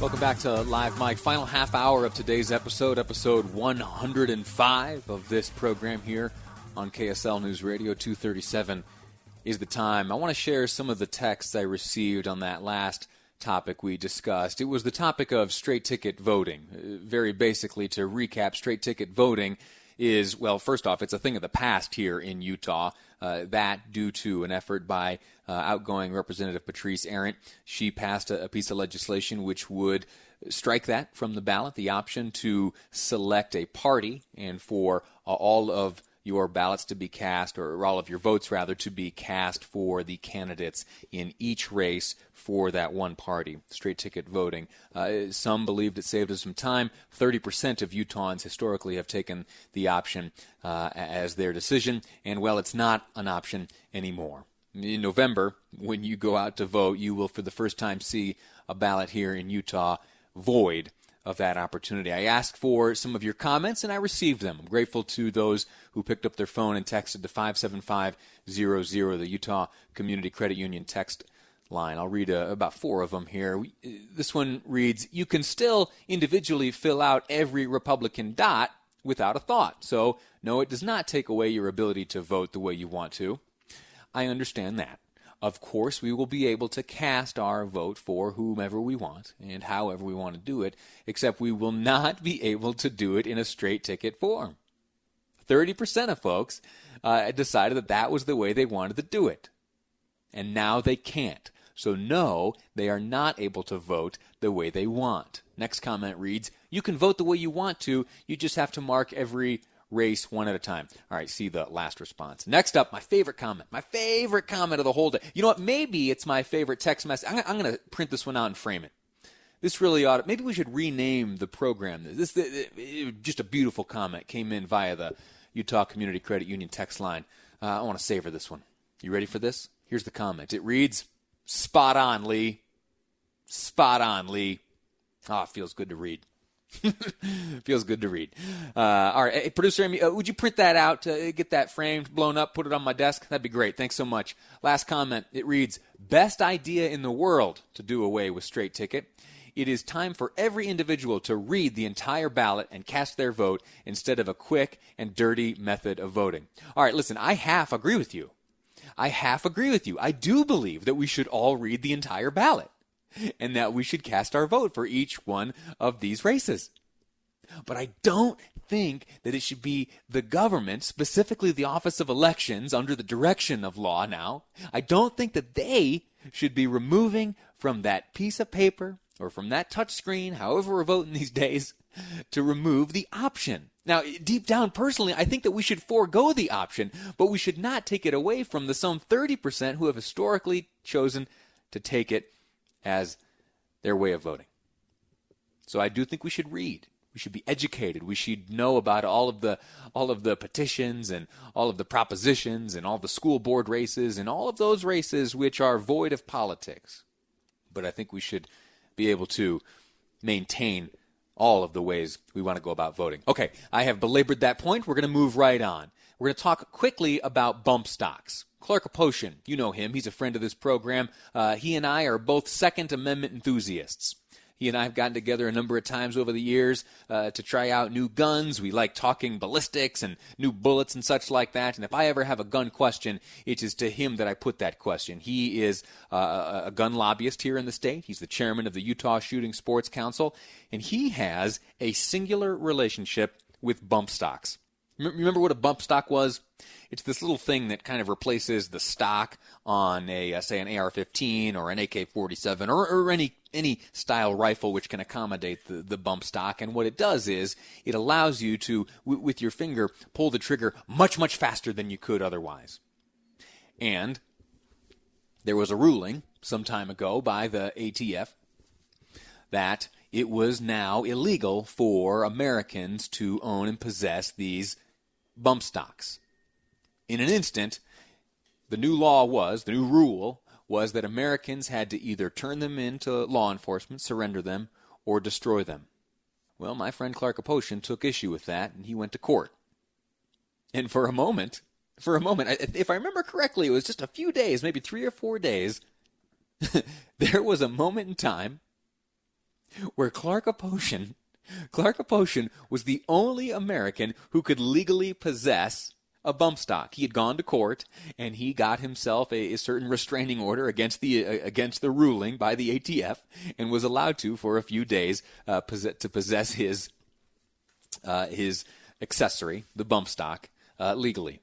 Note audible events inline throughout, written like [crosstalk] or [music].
Welcome back to Live Mic. Final half hour of today's episode, episode 105 of this program here on KSL News Radio 237 is the time. I want to share some of the texts I received on that last topic we discussed. It was the topic of straight ticket voting. Uh, very basically, to recap, straight ticket voting is, well, first off, it's a thing of the past here in Utah. Uh, that due to an effort by uh, outgoing Representative Patrice Arent. She passed a, a piece of legislation which would strike that from the ballot, the option to select a party and for uh, all of your ballots to be cast, or all of your votes rather, to be cast for the candidates in each race for that one party. Straight ticket voting. Uh, some believed it saved us some time. 30% of Utahns historically have taken the option uh, as their decision, and well, it's not an option anymore. In November, when you go out to vote, you will for the first time see a ballot here in Utah void of that opportunity. I asked for some of your comments and I received them. I'm grateful to those who picked up their phone and texted to 57500, the Utah Community Credit Union text line. I'll read uh, about four of them here. This one reads You can still individually fill out every Republican dot without a thought. So, no, it does not take away your ability to vote the way you want to. I understand that. Of course, we will be able to cast our vote for whomever we want and however we want to do it, except we will not be able to do it in a straight ticket form. 30% of folks uh, decided that that was the way they wanted to do it. And now they can't. So, no, they are not able to vote the way they want. Next comment reads You can vote the way you want to, you just have to mark every race one at a time. All right, see the last response. Next up, my favorite comment. My favorite comment of the whole day. You know what? Maybe it's my favorite text message. I'm, I'm going to print this one out and frame it. This really ought to, maybe we should rename the program. This, this, this just a beautiful comment came in via the Utah Community Credit Union text line. Uh, I want to savor this one. You ready for this? Here's the comment. It reads, "Spot on, Lee. Spot on, Lee." Ah, oh, it feels good to read. [laughs] Feels good to read. Uh, all right, hey, producer Amy, uh, would you print that out, uh, get that framed, blown up, put it on my desk? That'd be great. Thanks so much. Last comment. It reads: Best idea in the world to do away with straight ticket. It is time for every individual to read the entire ballot and cast their vote instead of a quick and dirty method of voting. All right, listen, I half agree with you. I half agree with you. I do believe that we should all read the entire ballot and that we should cast our vote for each one of these races. But I don't think that it should be the government, specifically the Office of Elections, under the direction of law now. I don't think that they should be removing from that piece of paper or from that touch screen, however we're voting these days, to remove the option. Now, deep down, personally, I think that we should forego the option, but we should not take it away from the some 30% who have historically chosen to take it as their way of voting. So I do think we should read. We should be educated. We should know about all of the all of the petitions and all of the propositions and all the school board races and all of those races which are void of politics. But I think we should be able to maintain all of the ways we want to go about voting. Okay, I have belabored that point. We're going to move right on. We're going to talk quickly about bump stocks. Clark Aposhian, you know him. He's a friend of this program. Uh, he and I are both Second Amendment enthusiasts. He and I have gotten together a number of times over the years uh, to try out new guns. We like talking ballistics and new bullets and such like that. And if I ever have a gun question, it is to him that I put that question. He is uh, a gun lobbyist here in the state. He's the chairman of the Utah Shooting Sports Council, and he has a singular relationship with bump stocks. Remember what a bump stock was? It's this little thing that kind of replaces the stock on a, uh, say, an AR-15 or an AK-47 or, or any any style rifle which can accommodate the, the bump stock. And what it does is it allows you to, w- with your finger, pull the trigger much much faster than you could otherwise. And there was a ruling some time ago by the ATF that it was now illegal for Americans to own and possess these bump stocks. In an instant, the new law was, the new rule was that Americans had to either turn them in to law enforcement, surrender them, or destroy them. Well, my friend Clark Aposhian took issue with that, and he went to court. And for a moment, for a moment, if I remember correctly, it was just a few days, maybe three or four days, [laughs] there was a moment in time where Clark Aposhian, Clark Aposhian was the only American who could legally possess a bump stock. He had gone to court and he got himself a, a certain restraining order against the uh, against the ruling by the ATF and was allowed to for a few days uh, to possess his uh, his accessory, the bump stock, uh, legally.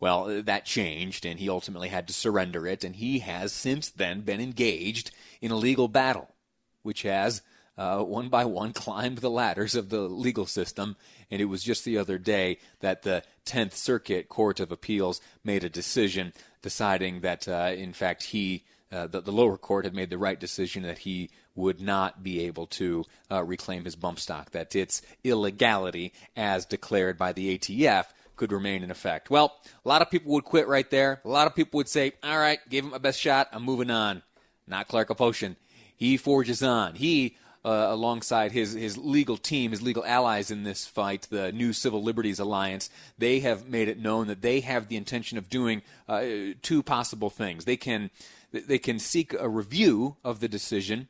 Well, uh, that changed, and he ultimately had to surrender it, and he has since then been engaged in a legal battle, which has uh, one by one [laughs] climbed the ladders of the legal system. And it was just the other day that the 10th Circuit Court of Appeals made a decision deciding that, uh, in fact, he, uh, the, lower court had made the right decision that he would not be able to uh, reclaim his bump stock, that its illegality, as declared by the ATF, could remain in effect. Well, a lot of people would quit right there. A lot of people would say, all right, gave him my best shot. I'm moving on. Not Clark Aposhian. He forges on. He uh, alongside his, his legal team, his legal allies in this fight, the New Civil Liberties Alliance, they have made it known that they have the intention of doing uh, two possible things. They can they can seek a review of the decision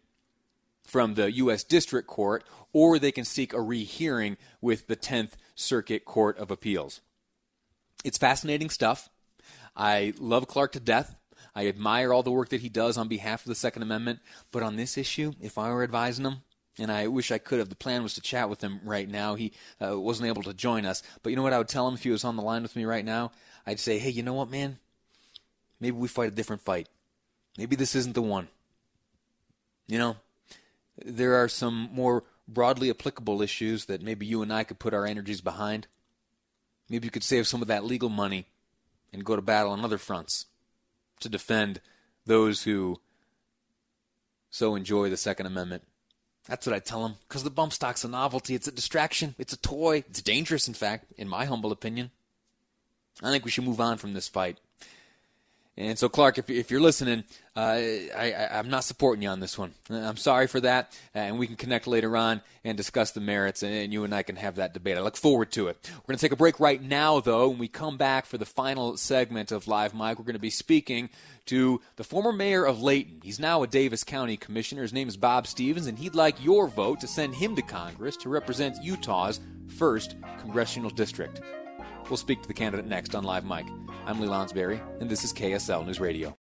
from the U.S. District Court, or they can seek a rehearing with the 10th Circuit Court of Appeals. It's fascinating stuff. I love Clark to death. I admire all the work that he does on behalf of the Second Amendment. But on this issue, if I were advising him, and I wish I could have. The plan was to chat with him right now. He uh, wasn't able to join us. But you know what I would tell him if he was on the line with me right now? I'd say, hey, you know what, man? Maybe we fight a different fight. Maybe this isn't the one. You know, there are some more broadly applicable issues that maybe you and I could put our energies behind. Maybe you could save some of that legal money and go to battle on other fronts to defend those who so enjoy the Second Amendment. That's what I tell them. Because the bump stock's a novelty. It's a distraction. It's a toy. It's dangerous, in fact, in my humble opinion. I think we should move on from this fight. And so, Clark, if, if you're listening, uh, I, am not supporting you on this one. I'm sorry for that, and we can connect later on and discuss the merits, and you and I can have that debate. I look forward to it. We're going to take a break right now, though. When we come back for the final segment of Live Mic, we're going to be speaking to the former mayor of Layton. He's now a Davis County commissioner. His name is Bob Stevens, and he'd like your vote to send him to Congress to represent Utah's first congressional district. We'll speak to the candidate next on Live Mic. I'm Lee Lonsberry, and this is KSL News Radio.